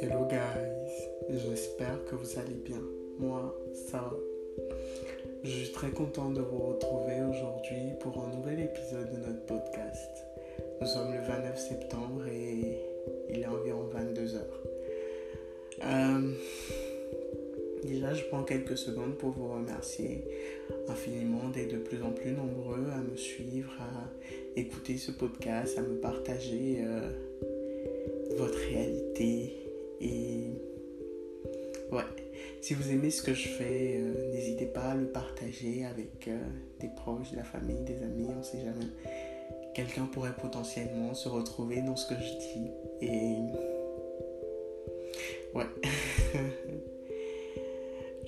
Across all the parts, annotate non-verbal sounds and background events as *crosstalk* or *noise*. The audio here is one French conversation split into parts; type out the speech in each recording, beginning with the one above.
Hello guys, j'espère que vous allez bien. Moi, ça va. Je suis très content de vous retrouver aujourd'hui pour un nouvel épisode de notre podcast. Nous sommes le 29 septembre et il est environ 22 heures. Euh, déjà, je prends quelques secondes pour vous remercier infiniment d'être de plus en plus nombreux à me suivre, à écouter ce podcast, à me partager euh, votre réalité. Et ouais, si vous aimez ce que je fais, euh, n'hésitez pas à le partager avec des proches, de la famille, des amis, on sait jamais. Quelqu'un pourrait potentiellement se retrouver dans ce que je dis. Et Ouais. *laughs*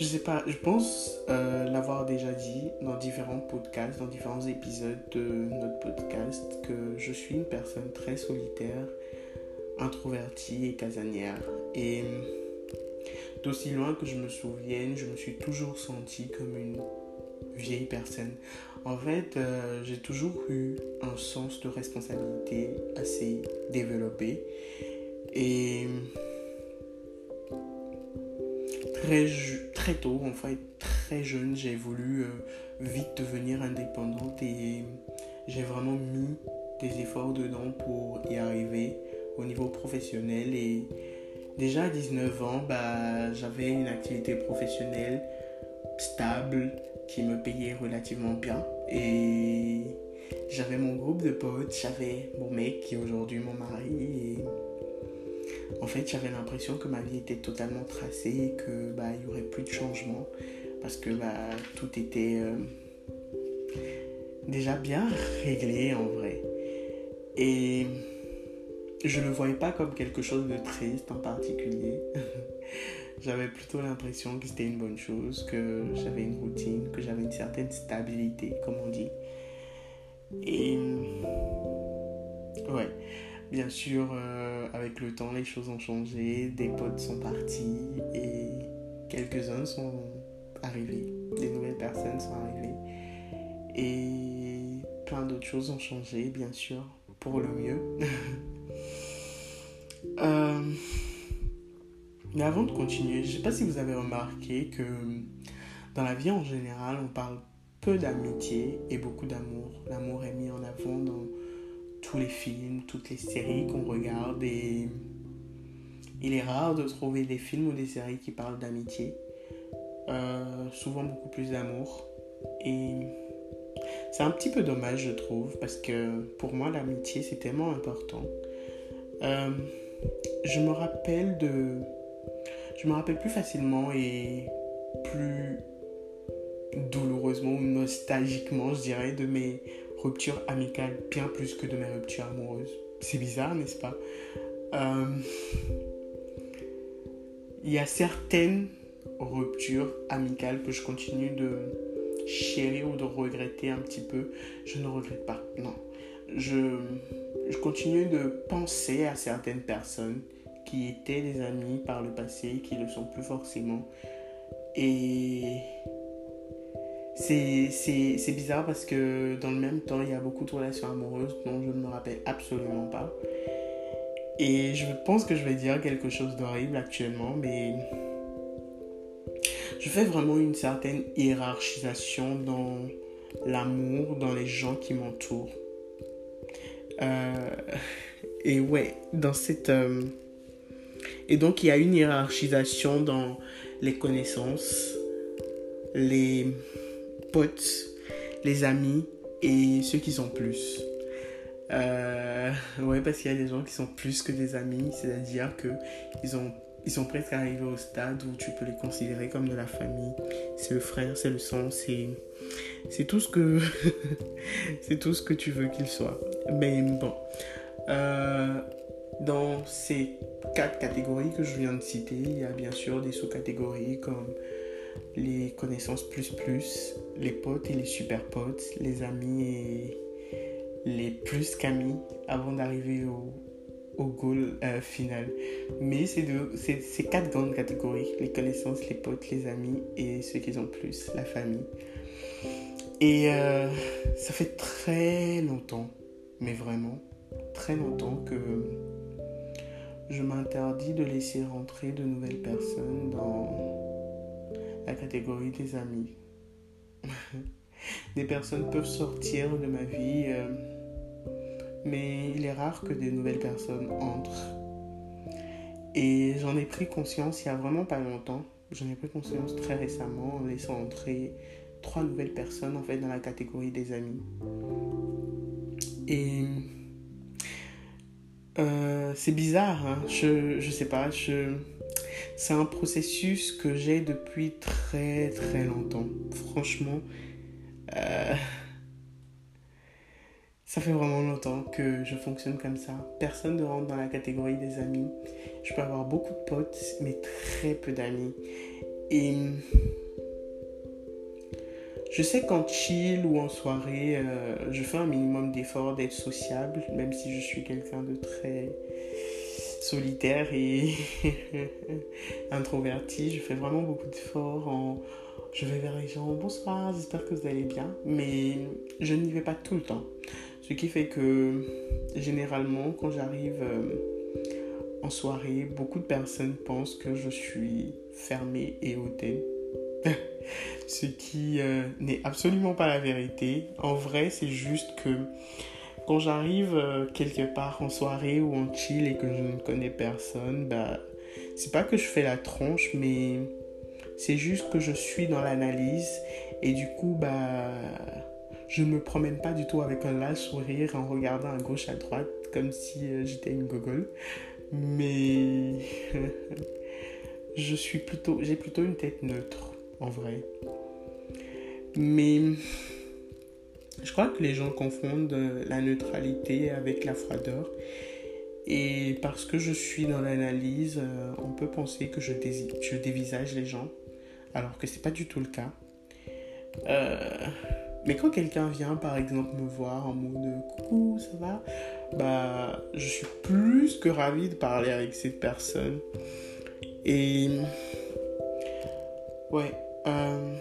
je sais pas, je pense euh, l'avoir déjà dit dans différents podcasts, dans différents épisodes de notre podcast, que je suis une personne très solitaire, introvertie et casanière. Et d'aussi loin que je me souvienne, je me suis toujours sentie comme une vieille personne. En fait, euh, j'ai toujours eu un sens de responsabilité assez développé. Et très, très tôt, en fait, très jeune, j'ai voulu euh, vite devenir indépendante et j'ai vraiment mis des efforts dedans pour y arriver au niveau professionnel. Et déjà à 19 ans, bah, j'avais une activité professionnelle stable qui me payait relativement bien. Et j'avais mon groupe de potes, j'avais mon mec qui est aujourd'hui mon mari. Et en fait, j'avais l'impression que ma vie était totalement tracée que bah il y aurait plus de changement parce que bah tout était euh, déjà bien réglé en vrai. Et je ne le voyais pas comme quelque chose de triste en particulier. *laughs* j'avais plutôt l'impression que c'était une bonne chose, que j'avais une routine, que j'avais une certaine stabilité, comme on dit. Et ouais, Bien sûr, euh, avec le temps, les choses ont changé, des potes sont partis et quelques-uns sont arrivés, des nouvelles personnes sont arrivées. Et plein d'autres choses ont changé, bien sûr, pour le mieux. *laughs* Euh, mais avant de continuer, je ne sais pas si vous avez remarqué que dans la vie en général, on parle peu d'amitié et beaucoup d'amour. L'amour est mis en avant dans tous les films, toutes les séries qu'on regarde et il est rare de trouver des films ou des séries qui parlent d'amitié. Euh, souvent beaucoup plus d'amour. Et c'est un petit peu dommage, je trouve, parce que pour moi, l'amitié, c'est tellement important. Euh, je me rappelle de. Je me rappelle plus facilement et plus douloureusement ou nostalgiquement, je dirais, de mes rupture amicale bien plus que de mes ruptures amoureuses. C'est bizarre, n'est-ce pas? Euh, Il y a certaines ruptures amicales que je continue de chérir ou de regretter un petit peu. Je ne regrette pas, non. Je, je continue de penser à certaines personnes qui étaient des amis par le passé, qui ne le sont plus forcément. Et c'est bizarre parce que dans le même temps, il y a beaucoup de relations amoureuses dont je ne me rappelle absolument pas. Et je pense que je vais dire quelque chose d'horrible actuellement, mais je fais vraiment une certaine hiérarchisation dans l'amour, dans les gens qui m'entourent. Euh, et ouais, dans cette... Euh, et donc il y a une hiérarchisation dans les connaissances, les potes, les amis et ceux qui sont plus. Euh, ouais, parce qu'il y a des gens qui sont plus que des amis, c'est-à-dire que ils, ont, ils sont presque arrivés au stade où tu peux les considérer comme de la famille. C'est le frère, c'est le sang, c'est, c'est tout ce que *laughs* c'est tout ce que tu veux qu'il soit. Mais bon, euh, dans ces quatre catégories que je viens de citer, il y a bien sûr des sous-catégories comme les connaissances plus plus, les potes et les super potes, les amis et les plus qu'amis avant d'arriver au, au goal euh, final. Mais c'est ces quatre grandes catégories, les connaissances, les potes, les amis et ceux qui ont plus, la famille. Et euh, ça fait très longtemps, mais vraiment très longtemps que je m'interdis de laisser rentrer de nouvelles personnes dans la catégorie des amis. *laughs* des personnes peuvent sortir de ma vie, euh, mais il est rare que des nouvelles personnes entrent. Et j'en ai pris conscience il y a vraiment pas longtemps. J'en ai pris conscience très récemment en laissant entrer trois nouvelles personnes en fait dans la catégorie des amis. Et euh, c'est bizarre, hein. je, je sais pas, je, c'est un processus que j'ai depuis très très longtemps. Franchement, euh, ça fait vraiment longtemps que je fonctionne comme ça. Personne ne rentre dans la catégorie des amis. Je peux avoir beaucoup de potes, mais très peu d'amis. Et je sais qu'en chill ou en soirée, euh, je fais un minimum d'efforts d'être sociable, même si je suis quelqu'un de très solitaire et *laughs* introverti. Je fais vraiment beaucoup d'efforts en... Je vais vers les gens, bonsoir, j'espère que vous allez bien, mais je n'y vais pas tout le temps. Ce qui fait que généralement, quand j'arrive euh, en soirée, beaucoup de personnes pensent que je suis fermée et hautaine. *laughs* ce qui euh, n'est absolument pas la vérité. En vrai, c'est juste que quand j'arrive euh, quelque part en soirée ou en chill et que je ne connais personne, bah, c'est pas que je fais la tronche, mais c'est juste que je suis dans l'analyse et du coup, bah, je me promène pas du tout avec un large sourire en regardant à gauche, à droite, comme si euh, j'étais une gogole. Mais *laughs* je suis plutôt, j'ai plutôt une tête neutre en vrai. Mais je crois que les gens confondent la neutralité avec la froideur. Et parce que je suis dans l'analyse, euh, on peut penser que je, dévisage les gens, alors que c'est pas du tout le cas. Euh, mais quand quelqu'un vient, par exemple, me voir en mode coucou, ça va, bah, je suis plus que ravi de parler avec cette personne. Et ouais, euh,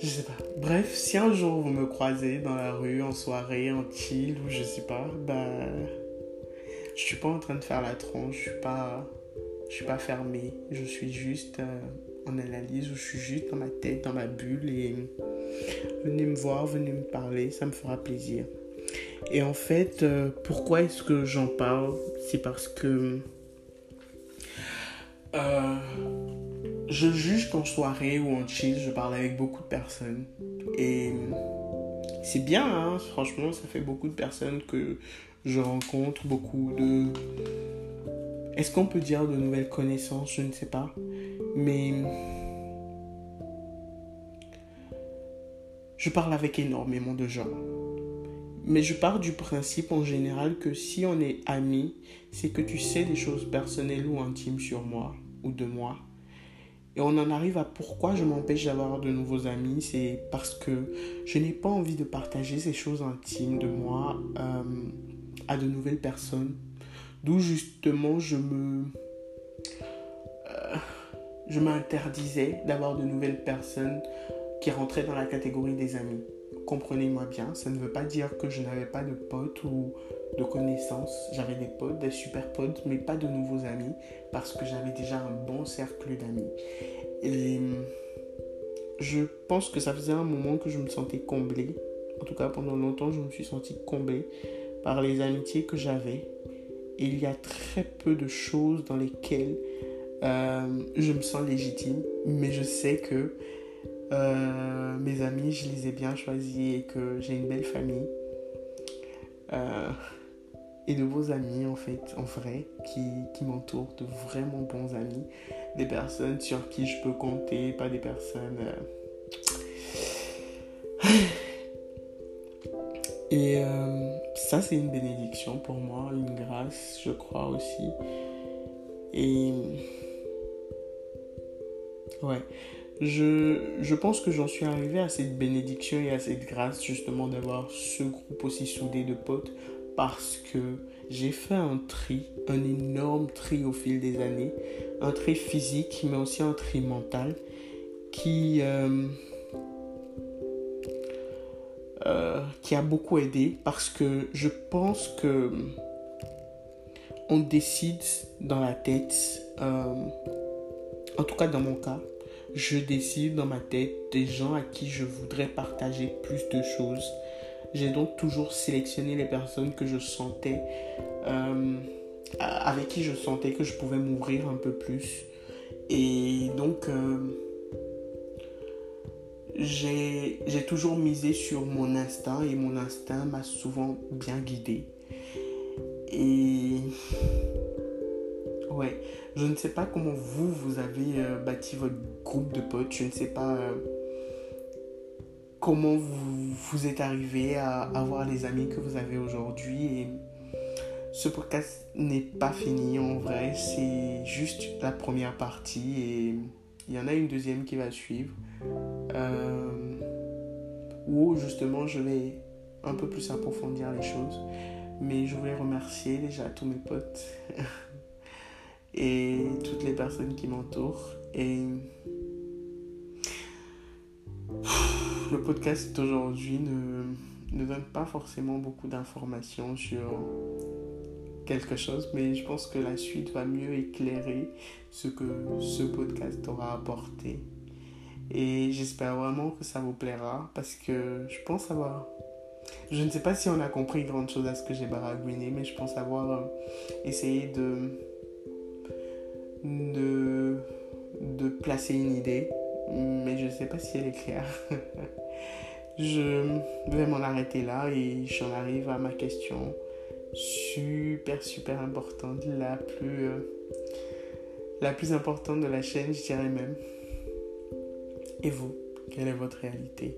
je sais pas. Bref, si un jour vous me croisez dans la rue, en soirée, en chill ou je sais pas, bah. Je suis pas en train de faire la tronche, je suis pas. Je suis pas fermé. Je suis juste euh, en analyse je suis juste dans ma tête, dans ma bulle et venez me voir, venez me parler, ça me fera plaisir. Et en fait, euh, pourquoi est-ce que j'en parle? C'est parce que euh, je juge qu'en soirée ou en chill, je parle avec beaucoup de personnes. Et c'est bien, hein, franchement, ça fait beaucoup de personnes que je rencontre, beaucoup de... Est-ce qu'on peut dire de nouvelles connaissances? Je ne sais pas. Mais... Je parle avec énormément de gens. Mais je pars du principe en général que si on est amis, c'est que tu sais des choses personnelles ou intimes sur moi ou de moi. Et on en arrive à pourquoi je m'empêche d'avoir de nouveaux amis. C'est parce que je n'ai pas envie de partager ces choses intimes de moi euh, à de nouvelles personnes. D'où justement je me... Euh, je m'interdisais d'avoir de nouvelles personnes qui rentraient dans la catégorie des amis comprenez-moi bien, ça ne veut pas dire que je n'avais pas de potes ou de connaissances. J'avais des potes, des super potes, mais pas de nouveaux amis parce que j'avais déjà un bon cercle d'amis. Et je pense que ça faisait un moment que je me sentais comblé. En tout cas, pendant longtemps, je me suis senti comblé par les amitiés que j'avais. Il y a très peu de choses dans lesquelles euh, je me sens légitime, mais je sais que euh, mes amis, je les ai bien choisis et que j'ai une belle famille. Euh, de beaux amis, en fait, en vrai, qui, qui m'entourent, de vraiment bons amis. Des personnes sur qui je peux compter, pas des personnes. Euh, et ça, c'est une bénédiction pour moi, une grâce, je crois aussi. Et. Ouais je, pense que j'en suis arrivé à cette bénédiction et à cette grâce justement d'avoir ce groupe aussi soudé de potes parce que j'ai fait un tri, un énorme tri au fil des années, un tri physique mais aussi un tri mental qui, euh, euh, a beaucoup aidé parce que je pense que on décide dans la tête, euh, en tout cas dans mon cas, je décide dans ma tête des gens à qui je voudrais partager plus de choses. J'ai donc toujours sélectionné les personnes que je sentais, euh, avec qui je sentais que je pouvais m'ouvrir un peu plus. Et donc, euh, j'ai toujours misé sur mon instinct et mon instinct m'a souvent bien guidé. Et ouais, je ne sais pas comment vous, vous avez euh, bâti votre groupe de potes. Je ne sais pas comment vous, êtes arrivé à avoir les amis que vous avez aujourd'hui. Ce podcast n'est pas fini en vrai. C'est juste la première partie et il y en a une deuxième qui va suivre. Euh, où justement je vais un peu plus approfondir les choses. Mais je voulais remercier déjà tous mes potes *laughs* et toutes les personnes qui m'entourent. Le podcast d'aujourd'hui ne, ne donne pas forcément beaucoup d'informations sur quelque chose, mais je pense que la suite va mieux éclairer ce que ce podcast aura apporté. Et j'espère vraiment que ça vous plaira parce que je pense avoir je ne sais pas si on a compris grande chose à ce que j'ai baragouiné, mais je pense avoir euh, essayé de, de placer une idée, mais je ne sais pas si elle est claire. *laughs* je vais m'en arrêter là et j'en arrive à ma question super super importante, la plus, euh, la plus importante de la chaîne, je dirais même. Et vous, quelle est votre réalité?